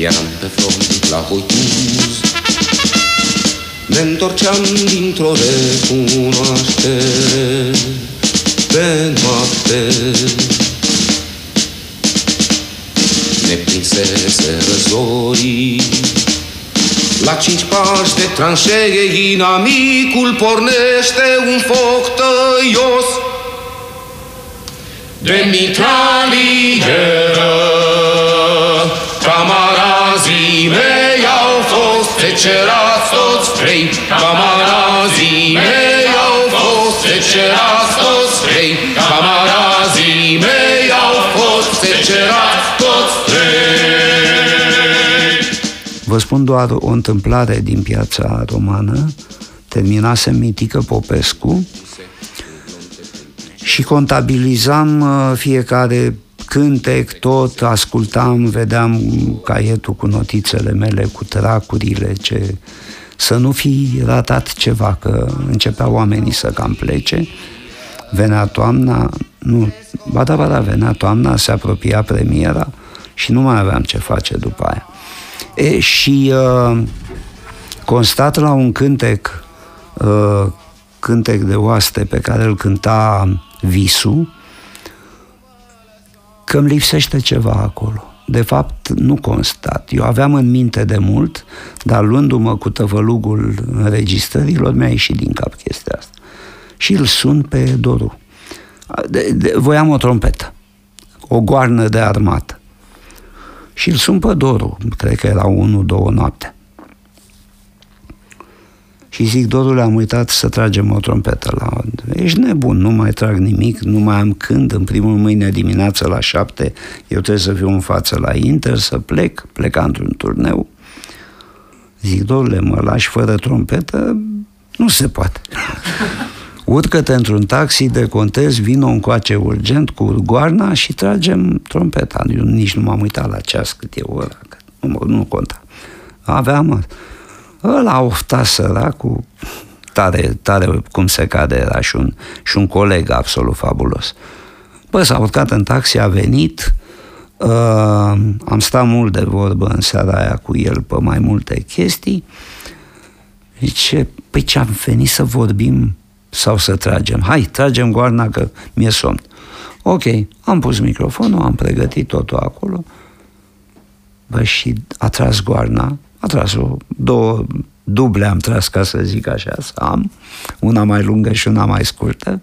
Eram pe front la Hoituz Ne întorceam dintr-o recunoaștere Pe noapte. Ne prinsese răzorii la cinci pași de tranșee, inamicul pornește un foc tăios. De mitralieră. Camarazii mei au fost secerați toți trei, camarazii mei au fost secerați toți trei, camarazii mei au fost secerați toți trei. Vă spun doar o întâmplare din piața romană. Terminase Mitică Popescu și contabilizam uh, fiecare cântec, tot ascultam, vedeam caietul cu notițele mele, cu tracurile, ce... să nu fi ratat ceva, că începeau oamenii să cam plece. Venea toamna, nu, ba da, ba da, venea toamna, se apropia premiera și nu mai aveam ce face după aia. E, și uh, constat la un cântec, uh, cântec de oaste pe care îl cânta Visu, că îmi lipsește ceva acolo. De fapt, nu constat. Eu aveam în minte de mult, dar luându-mă cu tăvălugul înregistrărilor, mi-a ieșit din cap chestia asta. Și îl sun pe Doru. De, de, voiam o trompetă, o goarnă de armată. Și îl sun pe Doru, cred că era 1-2 noapte. Și zic, Dorule, am uitat să tragem o trompetă la... Ești nebun, nu mai trag nimic, nu mai am când, în primul mâine dimineață la șapte, eu trebuie să fiu în față la Inter, să plec, pleca într-un turneu. Zic, Dorule, mă lași fără trompetă? Nu se poate. Urcă-te într-un taxi, decontez, vină încoace urgent cu goarna și tragem trompeta. Eu nici nu m-am uitat la ceas cât e ora, că nu, nu conta. Aveam Ăla ofta săracul, tare, tare cum se cade, era și un, și un coleg absolut fabulos. Bă, s-a urcat în taxi, a venit, uh, am stat mult de vorbă în seara aia cu el pe mai multe chestii. Zice, păi ce am venit să vorbim sau să tragem? Hai, tragem goarna că mi-e somn. Ok, am pus microfonul, am pregătit totul acolo. Bă, și a tras goarna, a tras o, două duble am tras, ca să zic așa, să am, una mai lungă și una mai scurtă.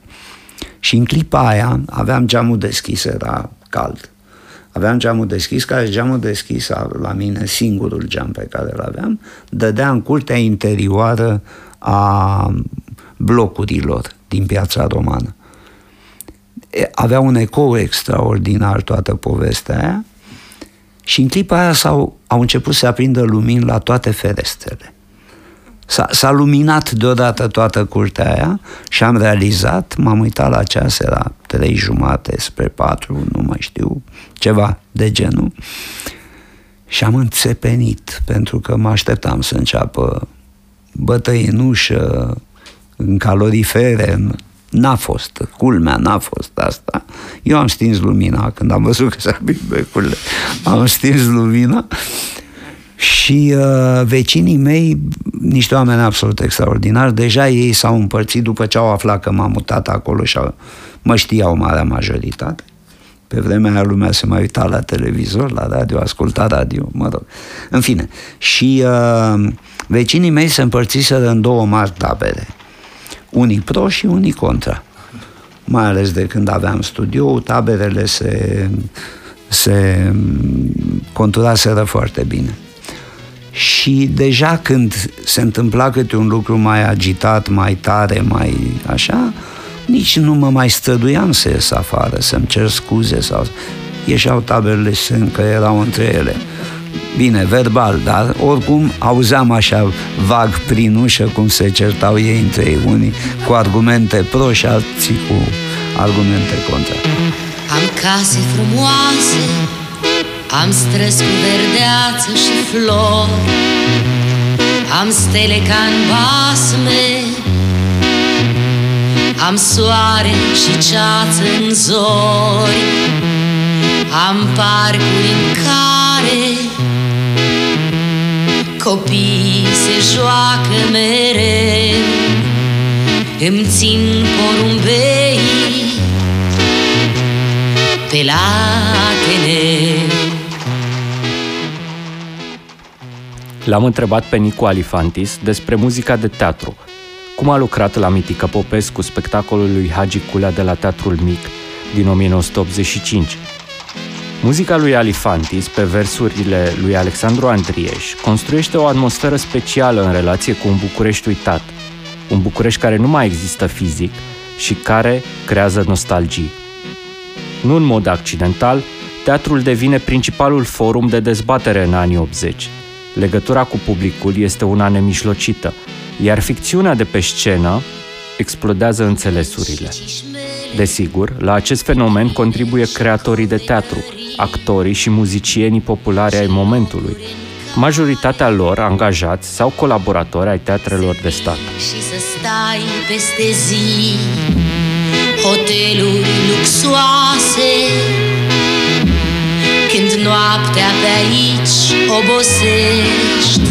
Și în clipa aia aveam geamul deschis, era cald. Aveam geamul deschis, care geamul deschis la mine, singurul geam pe care îl aveam, dădea în curtea interioară a blocurilor din piața romană. Avea un ecou extraordinar toată povestea aia și în clipa aia s-au, au început să aprindă lumini la toate ferestrele. S-a, s-a luminat deodată toată curtea aia și am realizat, m-am uitat la ceas, era trei jumate spre patru, nu mai știu, ceva de genul. Și am înțepenit, pentru că mă așteptam să înceapă bătăi în ușă, în calorifere, în N-a fost, culmea n-a fost asta. Eu am stins lumina când am văzut că s-a becurile. Am stins lumina și uh, vecinii mei, niște oameni absolut extraordinari, deja ei s-au împărțit după ce au aflat că m-am mutat acolo și au, mă știau marea majoritate. Pe vremea aia lumea se mai uita la televizor, la radio, asculta radio, mă rog. În fine. Și uh, vecinii mei se împărțiseră în două mari tabere unii pro și unii contra. Mai ales de când aveam studio, taberele se, se conturaseră foarte bine. Și deja când se întâmpla câte un lucru mai agitat, mai tare, mai așa, nici nu mă mai străduiam să ies afară, să-mi cer scuze sau... Ieșeau taberele și încă erau între ele bine, verbal, dar oricum auzeam așa vag prin ușă cum se certau ei între ei, unii cu argumente pro și alții cu argumente contra. Am case frumoase, am străzi cu verdeață și flori, am stele ca în basme, am soare și ceață în zori, am parcuri în care Copii se joacă mereu. Îmi țin porumbei Pe la Ateneu. L-am întrebat pe Nicu Alifantis despre muzica de teatru, cum a lucrat la Mitică Popescu spectacolul lui Hagi Culea de la Teatrul Mic din 1985. Muzica lui Alifantis, pe versurile lui Alexandru Andrieș, construiește o atmosferă specială în relație cu un București uitat, un București care nu mai există fizic și care creează nostalgii. Nu în mod accidental, teatrul devine principalul forum de dezbatere în anii 80. Legătura cu publicul este una nemișlocită, iar ficțiunea de pe scenă explodează înțelesurile. Desigur, la acest fenomen contribuie creatorii de teatru, actorii și muzicienii populari ai momentului, majoritatea lor angajați sau colaboratori ai teatrelor de stat. Și să stai peste zi Hoteluri luxoase Când noaptea pe aici obosești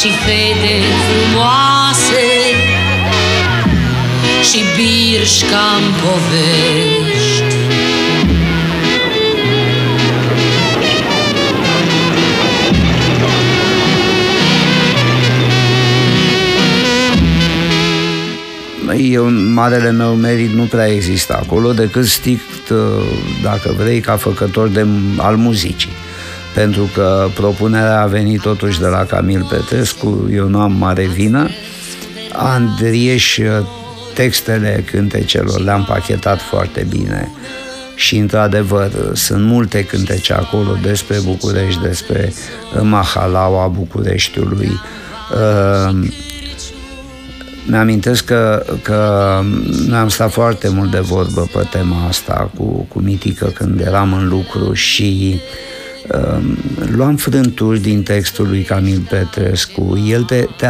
Și fete frumoase Și birși cam povești eu, marele meu merit nu prea există acolo, decât strict, uh, dacă vrei, ca făcător de, al muzicii. Pentru că propunerea a venit totuși de la Camil Petrescu, eu nu am mare vină. Andrieș, uh, textele cântecelor le-am pachetat foarte bine și într-adevăr sunt multe cântece acolo despre București, despre Mahalaua Bucureștiului, uh, mi-amintesc că, că am stat foarte mult de vorbă pe tema asta cu, cu Mitică când eram în lucru și um, luam frânturi din textul lui Camil Petrescu. El te, te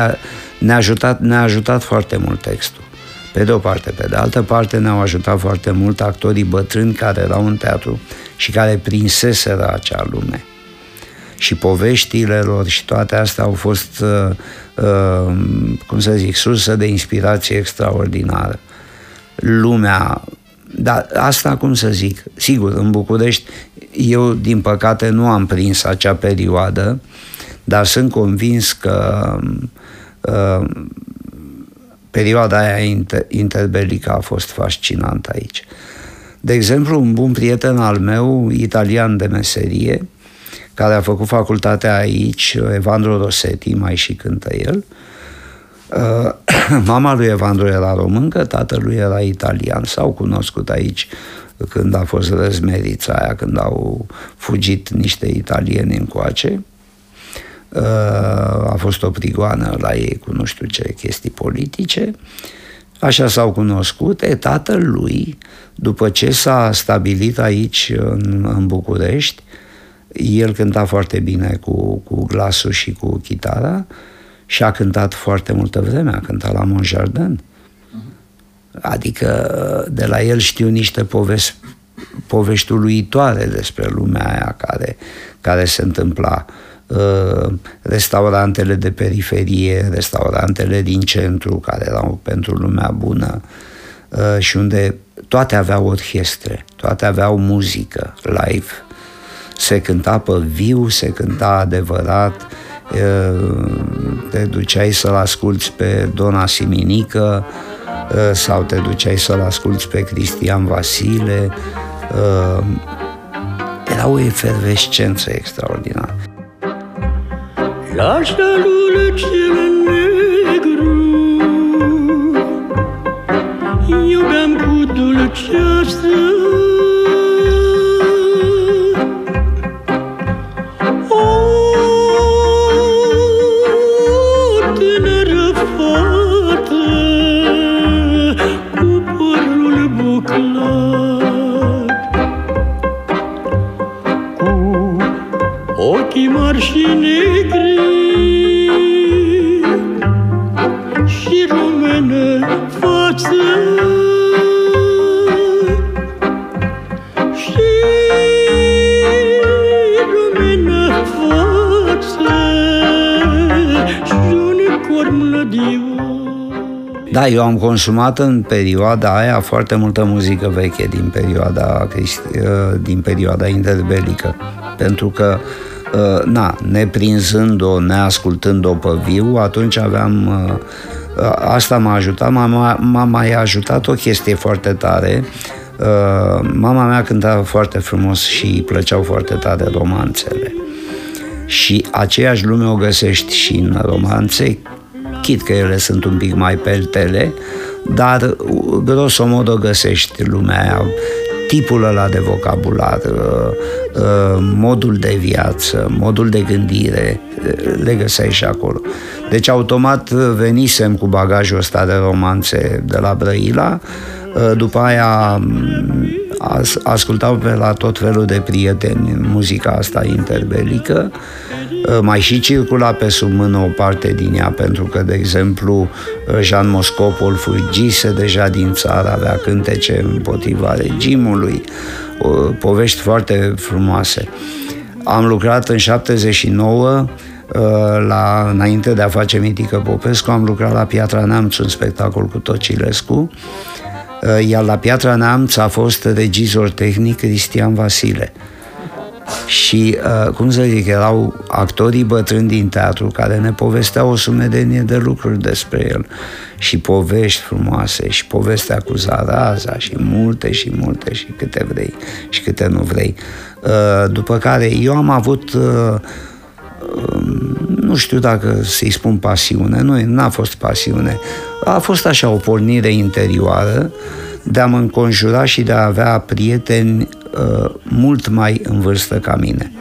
ne-a, ajutat, ne-a ajutat foarte mult textul. Pe de o parte, pe de altă parte ne-au ajutat foarte mult actorii bătrâni care erau în teatru și care prinseseră acea lume și poveștile lor și toate astea au fost, uh, uh, cum să zic, sursă de inspirație extraordinară. Lumea, dar asta cum să zic, sigur, în București eu din păcate nu am prins acea perioadă, dar sunt convins că uh, perioada aia inter- interbelică a fost fascinantă aici. De exemplu, un bun prieten al meu, italian de meserie, care a făcut facultatea aici, Evandro Rossetti, mai și cântă el. Uh, mama lui Evandro era româncă, tatălui era italian, s-au cunoscut aici când a fost răzmerița aia, când au fugit niște italieni încoace. Uh, a fost o prigoană la ei cu nu știu ce chestii politice. Așa s-au cunoscut. E tatăl lui, după ce s-a stabilit aici în, în București, el cânta foarte bine cu, cu glasul și cu chitara și a cântat foarte multă vreme, a cântat la Monjardin. Adică de la el știu niște povesti, povești uluitoare despre lumea aia care, care se întâmpla. Uh, restaurantele de periferie, restaurantele din centru, care erau pentru lumea bună uh, și unde toate aveau orchestre, toate aveau muzică live se cânta pe viu, se cânta adevărat, te duceai să-l asculți pe Dona Siminică sau te duceai să-l asculți pe Cristian Vasile. Era o efervescență extraordinară. lascialo le cimenne gru io ben cuddu le ciastra Da, eu am consumat în perioada aia foarte multă muzică veche din perioada, din perioada interbelică, pentru că na, neprinzând-o, neascultând-o pe viu, atunci aveam asta m-a ajutat, m-a, m-a mai ajutat o chestie foarte tare. Mama mea cânta foarte frumos și îi plăceau foarte tare romanțele. Și aceeași lume o găsești și în romanțe, chit că ele sunt un pic mai peltele, dar grosomodo găsești lumea aia, tipul ăla de vocabular, uh, uh, modul de viață, modul de gândire, uh, le găseai și acolo. Deci automat venisem cu bagajul ăsta de romanțe de la Brăila, după aia mm, ascultau pe la tot felul de prieteni muzica asta interbelică, mai și circula pe sub mână o parte din ea, pentru că, de exemplu, Jean Moscopol fugise deja din țară, avea cântece împotriva regimului, povești foarte frumoase. Am lucrat în 79 la, înainte de a face Mitică Popescu, am lucrat la Piatra Neamț, un spectacol cu Tocilescu, iar la Piatra Neamț a fost regizor tehnic Cristian Vasile și, uh, cum să zic, erau actorii bătrâni din teatru care ne povesteau o sumedenie de lucruri despre el și povești frumoase și povestea cu Zaraza și multe și multe și câte vrei și câte nu vrei. Uh, după care eu am avut uh, um, nu știu dacă să-i spun pasiune, nu, n-a fost pasiune, a fost așa o pornire interioară de a mă înconjura și de a avea prieteni uh, mult mai în vârstă ca mine.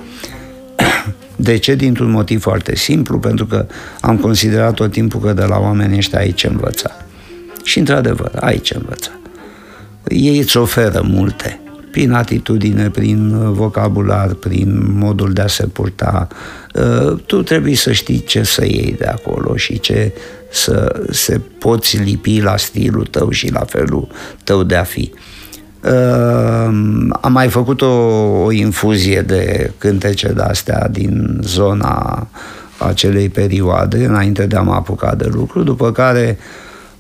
De ce? Dintr-un motiv foarte simplu, pentru că am considerat tot timpul că de la oamenii ăștia ai ce învăța. Și într-adevăr, ai ce învăța. Ei îți oferă multe, prin atitudine, prin vocabular, prin modul de a se purta. Uh, tu trebuie să știi ce să iei de acolo și ce să se poți lipi la stilul tău și la felul tău de a fi. Uh, am mai făcut o, o infuzie de cântece de-astea din zona acelei perioade, înainte de a mă apuca de lucru, după care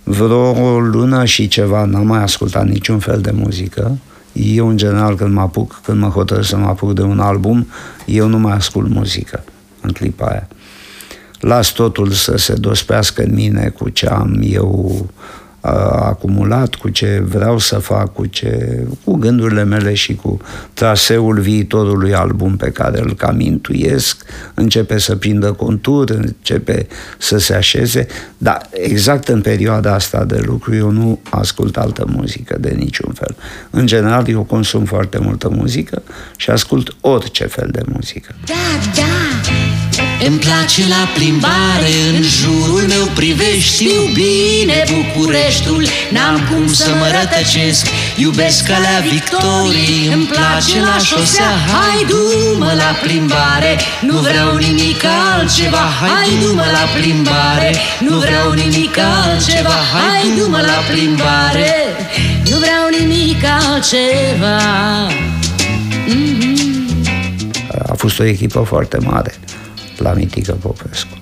vreo lună și ceva n-am mai ascultat niciun fel de muzică. Eu, în general, când mă apuc, când mă hotărăsc să mă apuc de un album, eu nu mai ascult muzică în clipa aia. Las totul să se dospească în mine cu ce am eu acumulat, cu ce vreau să fac, cu, ce, cu gândurile mele și cu traseul viitorului album pe care îl cam intuiesc, începe să prindă contur, începe să se așeze, dar exact în perioada asta de lucru eu nu ascult altă muzică de niciun fel. În general eu consum foarte multă muzică și ascult orice fel de muzică. Da, da! Îmi place la plimbare, în jurul meu privești Știu bine Bucureștiul, n-am cum să mă rătăcesc Iubesc calea victorii, îmi place la șosea Hai du-mă la plimbare, nu vreau nimic altceva Hai du-mă la plimbare, nu vreau nimic altceva Hai du-mă la plimbare, nu vreau nimic altceva. Mm-hmm. A fost o echipă foarte mare la Mitică Popescu.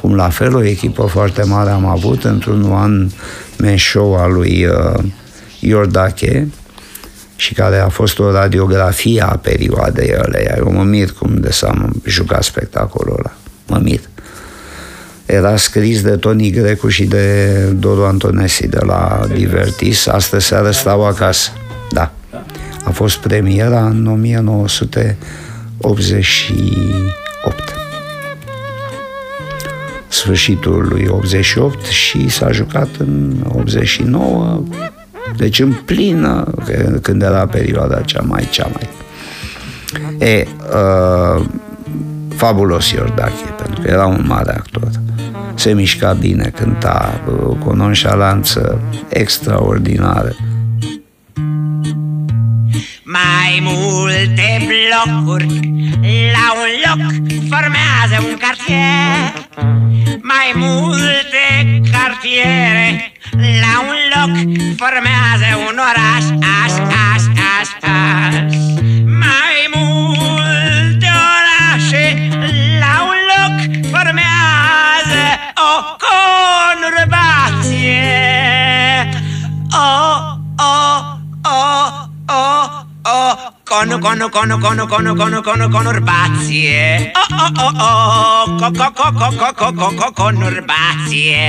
Cum la fel o echipă foarte mare am avut într-un an man show al lui uh, Iordache și care a fost o radiografie a perioadei ăleia. Eu mă mir cum de să am jucat spectacolul ăla. Mă mir. Era scris de Tony Grecu și de Doru Antonesi de la Divertis. Astăzi seară stau acasă. Da. A fost premiera în 1988 sfârșitul lui 88 și s-a jucat în 89, deci în plină, când era perioada cea mai, cea mai. E, uh, fabulos Iordache, pentru că era un mare actor. Se mișca bine, cânta uh, cu o nonșalanță extraordinară. Mai multe blocuri la un loc formează un cartier. Mai multe cartiere La un loc formează un oraș Aș, aș, aș, aș Con, con, con, con, con, con, con, conurbație. Oh, oh, oh, oh, co, co, co, co, co, co, co, co, conurbație.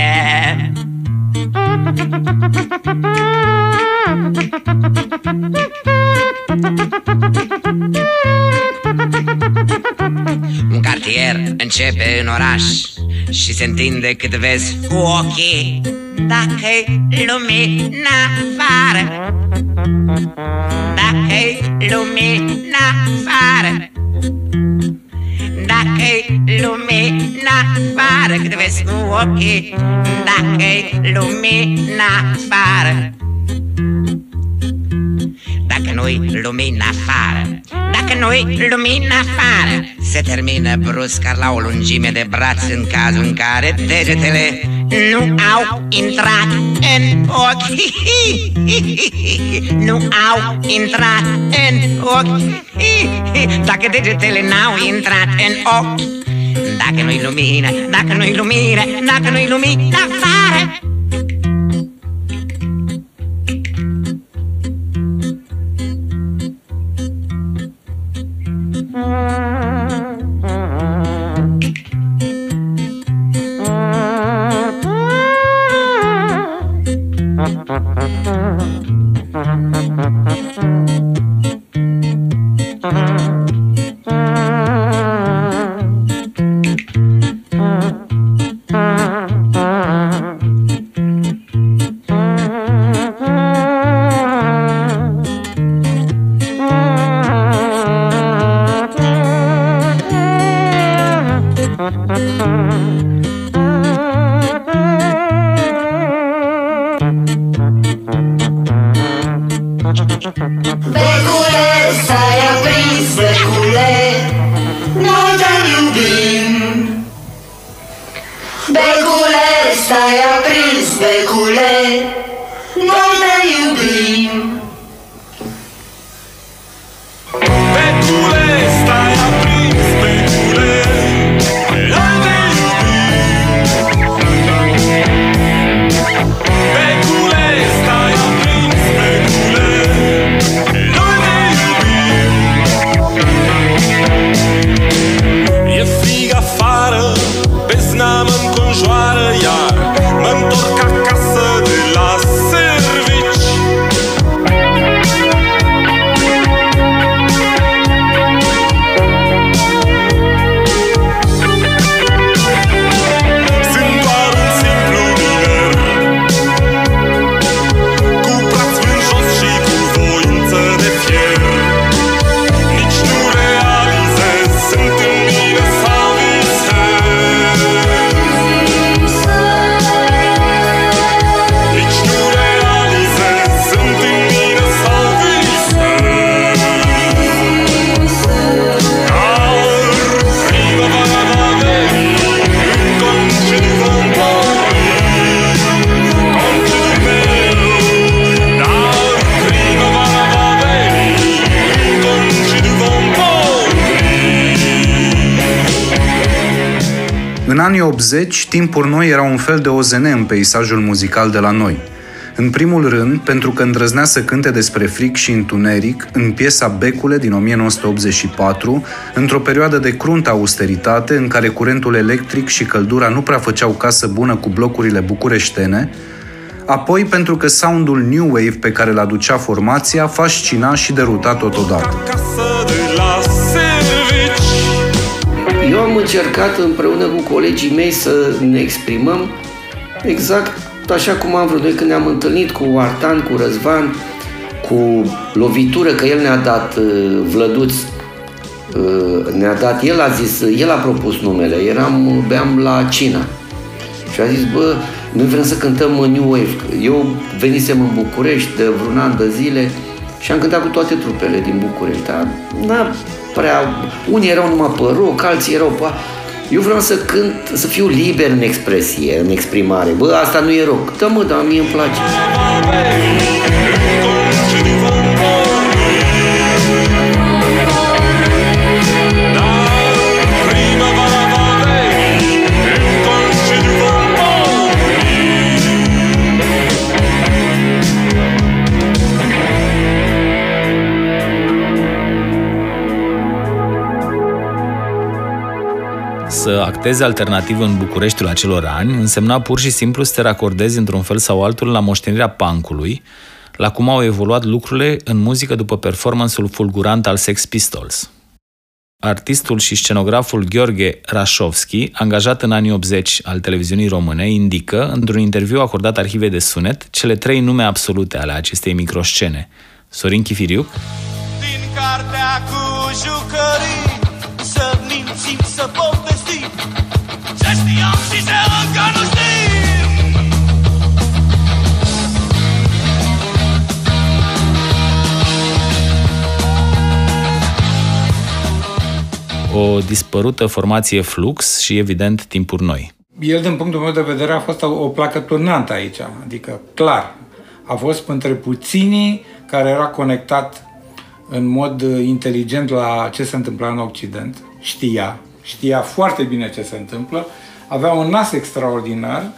Un cartier începe în oraș și se întinde cât vezi cu ochii Dacă-i lumina afară. Dacă-i lumina afară. Dacă-i lumina afară. Cât vezi cu ochii. Dacă-i lumina afară. Dacă nu-i lumina afară. Dacă nu-i lumina afară Se termină bruscar la o lungime de braț În cazul în care degetele nu au intrat în ochi. Nu au intrat în ochi. Dacă degetele n-au intrat în ochi Dacă nu-i lumină, dacă nu-i lumină, dacă nu-i lumină afară Mm-hmm. 80, timpuri noi era un fel de OZN în peisajul muzical de la noi. În primul rând, pentru că îndrăznea să cânte despre fric și întuneric în piesa Becule din 1984, într-o perioadă de cruntă austeritate în care curentul electric și căldura nu prea făceau casă bună cu blocurile bucureștene, apoi pentru că soundul New Wave pe care l-aducea formația fascina și deruta totodată. Eu am încercat împreună cu colegii mei să ne exprimăm exact așa cum am vrut. Noi când ne-am întâlnit cu Artan, cu Răzvan, cu lovitură, că el ne-a dat uh, Vlăduț, uh, ne-a dat, el a zis, el a propus numele, eram, beam la Cina și a zis, bă, noi vrem să cântăm New Wave. Eu venisem în București de vreun an de zile și am cântat cu toate trupele din București, dar n-a prea... Unii erau numai pe rock, alții erau pe... Eu vreau să cânt, să fiu liber în expresie, în exprimare. Bă, asta nu e rock. Da, mă, dar mie îmi place. Să actezi alternativ în Bucureștiul acelor ani însemna pur și simplu să te racordezi într-un fel sau altul la moștenirea punkului, la cum au evoluat lucrurile în muzică după performansul fulgurant al Sex Pistols. Artistul și scenograful Gheorghe Rașovski, angajat în anii 80 al televiziunii române, indică, într-un interviu acordat arhivei de sunet, cele trei nume absolute ale acestei microscene. Sorin Chifiriuc, Din cartea cu jucării o dispărută formație Flux și, evident, timpuri noi. El, din punctul meu de vedere, a fost o, o placă turnantă aici. Adică, clar, a fost între puținii care era conectat în mod uh, inteligent la ce se întâmpla în Occident. Știa, știa foarte bine ce se întâmplă, avea un nas extraordinar.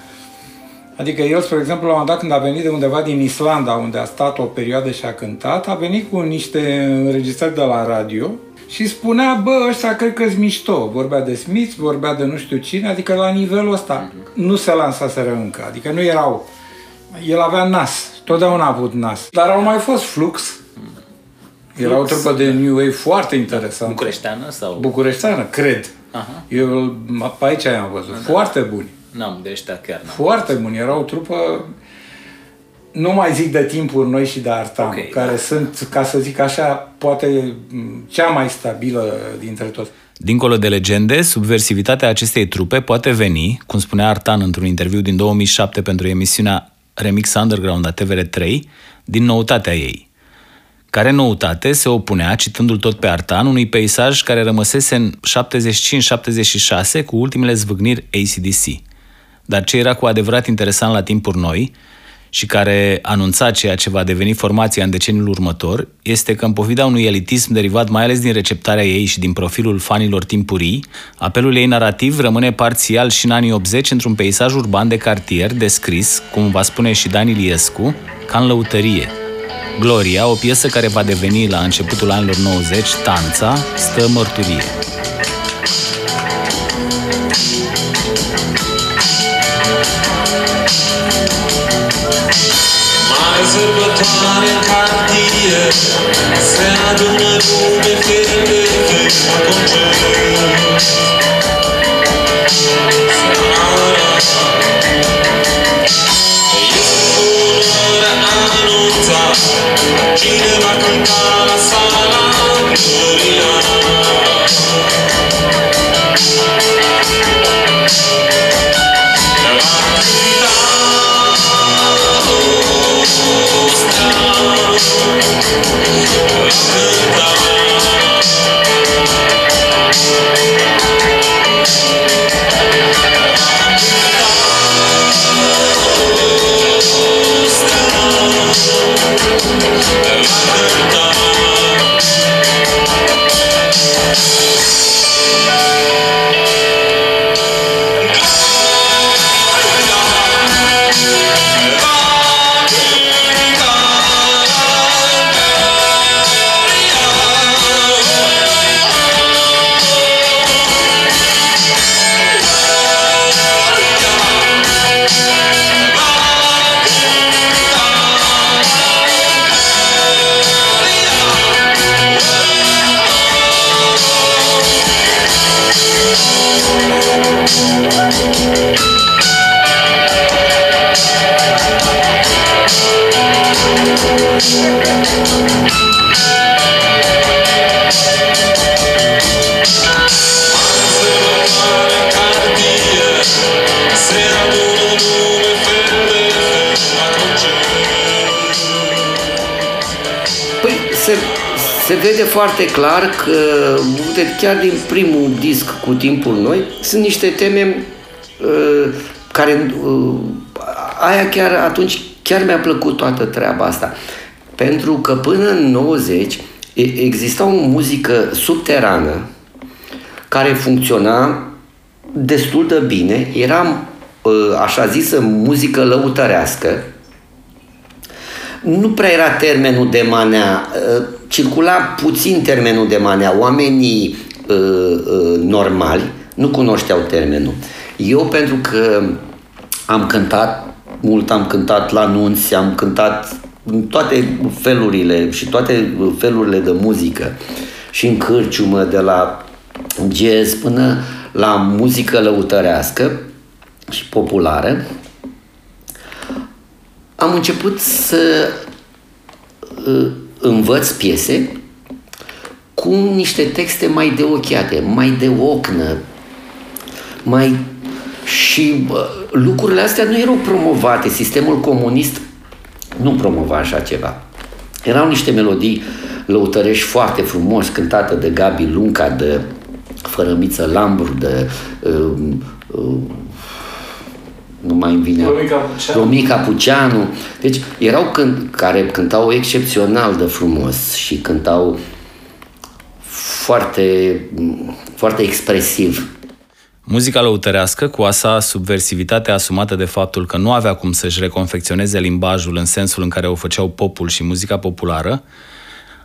Adică el, spre exemplu, la un moment dat când a venit de undeva din Islanda, unde a stat o perioadă și a cântat, a venit cu niște înregistrări de la radio și spunea, bă, ăștia cred că-s mișto. Vorbea de Smith, vorbea de nu știu cine, adică la nivelul ăsta nu se lansaseră încă. Adică nu erau... El avea nas, totdeauna a avut nas. Dar au mai fost Flux. Era o trupă de New Wave foarte interesantă. Bucureșteană sau? Bucureșteană, cred. Aha. Eu pe aici i-am văzut. Foarte buni. N-am, de ăștia chiar n-am. Foarte buni. Era o trupă nu mai zic de timpuri noi și de Artam, Ok, care da. sunt, ca să zic așa, poate m, cea mai stabilă dintre toți. Dincolo de legende, subversivitatea acestei trupe poate veni, cum spunea Artan într-un interviu din 2007 pentru emisiunea Remix Underground a TVR3, din noutatea ei. Care noutate se opunea, citându-l tot pe Artan, unui peisaj care rămăsese în 75-76 cu ultimele zvâgniri ACDC. Dar ce era cu adevărat interesant la timpuri noi și care anunța ceea ce va deveni formația în deceniul următor, este că în pofida unui elitism derivat mai ales din receptarea ei și din profilul fanilor timpurii, apelul ei narrativ rămâne parțial și în anii 80 într-un peisaj urban de cartier descris, cum va spune și Dan Iliescu, ca în lăutărie. Gloria, o piesă care va deveni la începutul anilor 90 Tanța, stă mărturie. Mai sărbătoare în cartier Se adună lume fel de fel la concert vede foarte clar că, uite, chiar din primul disc cu timpul noi, sunt niște teme uh, care, uh, aia chiar atunci, chiar mi-a plăcut toată treaba asta. Pentru că până în 90 e- exista o muzică subterană care funcționa destul de bine, era uh, așa zisă muzică lăutărească, nu prea era termenul de manea, uh, circula puțin termenul de manea. Oamenii uh, uh, normali nu cunoșteau termenul. Eu pentru că am cântat mult, am cântat la nunți, am cântat în toate felurile și toate felurile de muzică și în cârciumă, de la jazz până la muzică lăutărească și populară, am început să uh, învăț piese cu niște texte mai de ochiate, mai de ocnă, mai... Și uh, lucrurile astea nu erau promovate. Sistemul comunist nu promova așa ceva. Erau niște melodii lăutărești foarte frumos, cântate de Gabi Lunca, de Fărămiță Lambru, de uh, uh, nu mai îmi vine Romica Puceanu. Romica Puceanu. Deci erau cânt, care cântau excepțional de frumos și cântau foarte, foarte expresiv. Muzica lăutărească, cu asa subversivitate asumată de faptul că nu avea cum să-și reconfecționeze limbajul în sensul în care o făceau popul și muzica populară,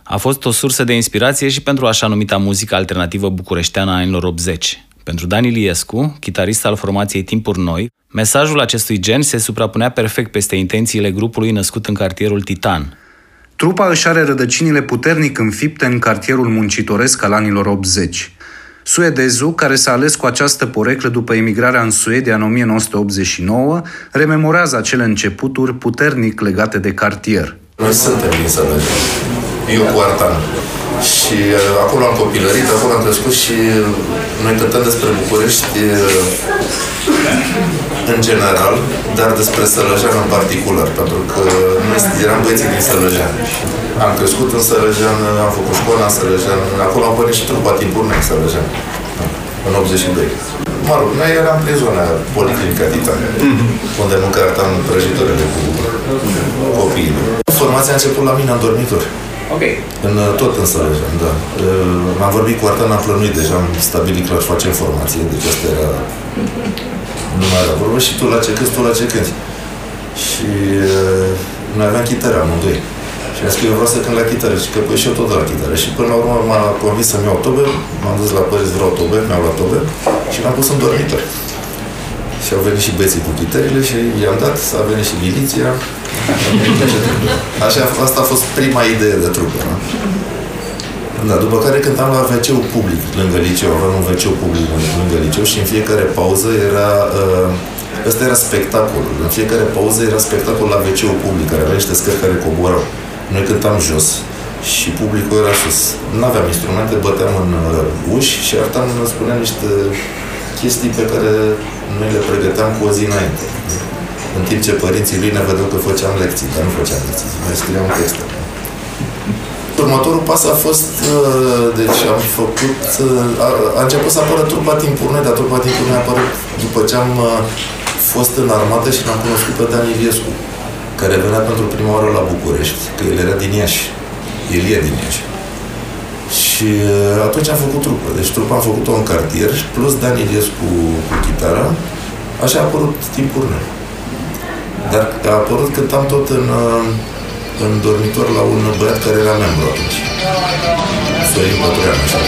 a fost o sursă de inspirație și pentru așa numita muzică alternativă bucureșteană a anilor 80. Pentru Dani Iliescu, chitarist al formației Timpuri Noi, mesajul acestui gen se suprapunea perfect peste intențiile grupului născut în cartierul Titan. Trupa își are rădăcinile puternic înfipte în cartierul muncitoresc al anilor 80. Suedezul, care s-a ales cu această poreclă după emigrarea în Suedia în 1989, rememorează acele începuturi puternic legate de cartier. Noi suntem din Sălăjeni. Eu cu Artan. Și uh, acolo am copilărit, acolo am crescut și noi cântăm despre București uh, în general, dar despre Sălăjean în particular, pentru că noi eram băieții din Sălăjean. Am crescut în Sălăjean, am făcut școala în Sălăjean, acolo am pornit și trupa timpuri în Sălăjean, în 82. Mă rog, noi eram prin zona Policlinica Titan, unde mâncă Artan prăjitorile cu copiii. Formația a început la mine în dormitor. Ok. În, tot în Sălăjean, da. Uh, Am vorbit cu Artan, am plănuit deja, am stabilit clar, facem formație, deci asta era... Nu mai era vorbă și tu la ce cânti, tu la ce cânti. Și uh, noi aveam chitară amândoi. Și mi-a spus, eu vreau să cânt la chitară și că păi și eu tot la chitară. Și până la urmă m-a convins să-mi iau tobe, m-am dus la părinți, vreau tobe, mi-au luat tobe și l-am pus în dormitor. Și au venit și băieții cu chitările și i-am dat, a venit și miliția. Așa, asta a fost prima idee de trupă. Nu? Da, după care cântam la wc public lângă liceu, aveam un wc public lângă liceu și în fiecare pauză era uh, ăsta era spectacolul. În fiecare pauză era spectacol la wc public, care avea niște scări care coborau. Noi cântam jos și publicul era sus. Nu aveam instrumente, băteam în uh, uși și Artan ne spunea niște chestii pe care noi le pregăteam cu o zi înainte. În timp ce părinții lui ne vedeau că făceam lecții, dar nu făceam lecții, noi scriam texte. Următorul pas a fost, uh, deci am făcut, uh, a, a început să apară trupa timpuri noi, dar trupa timpuri noi a apărut după ce am uh, fost în armată și l-am cunoscut pe Dan Iliescu, care venea pentru prima oară la București, că el era din Iași. El e din Iași. Și uh, atunci am făcut trupă. Deci trupa am făcut-o în cartier, plus Dan Iliescu cu chitara. Așa a apărut timpuri noi. Dar a apărut cântam tot în, uh, în dormitor la un băiat care era membru atunci. Sorin Pătrean, așa.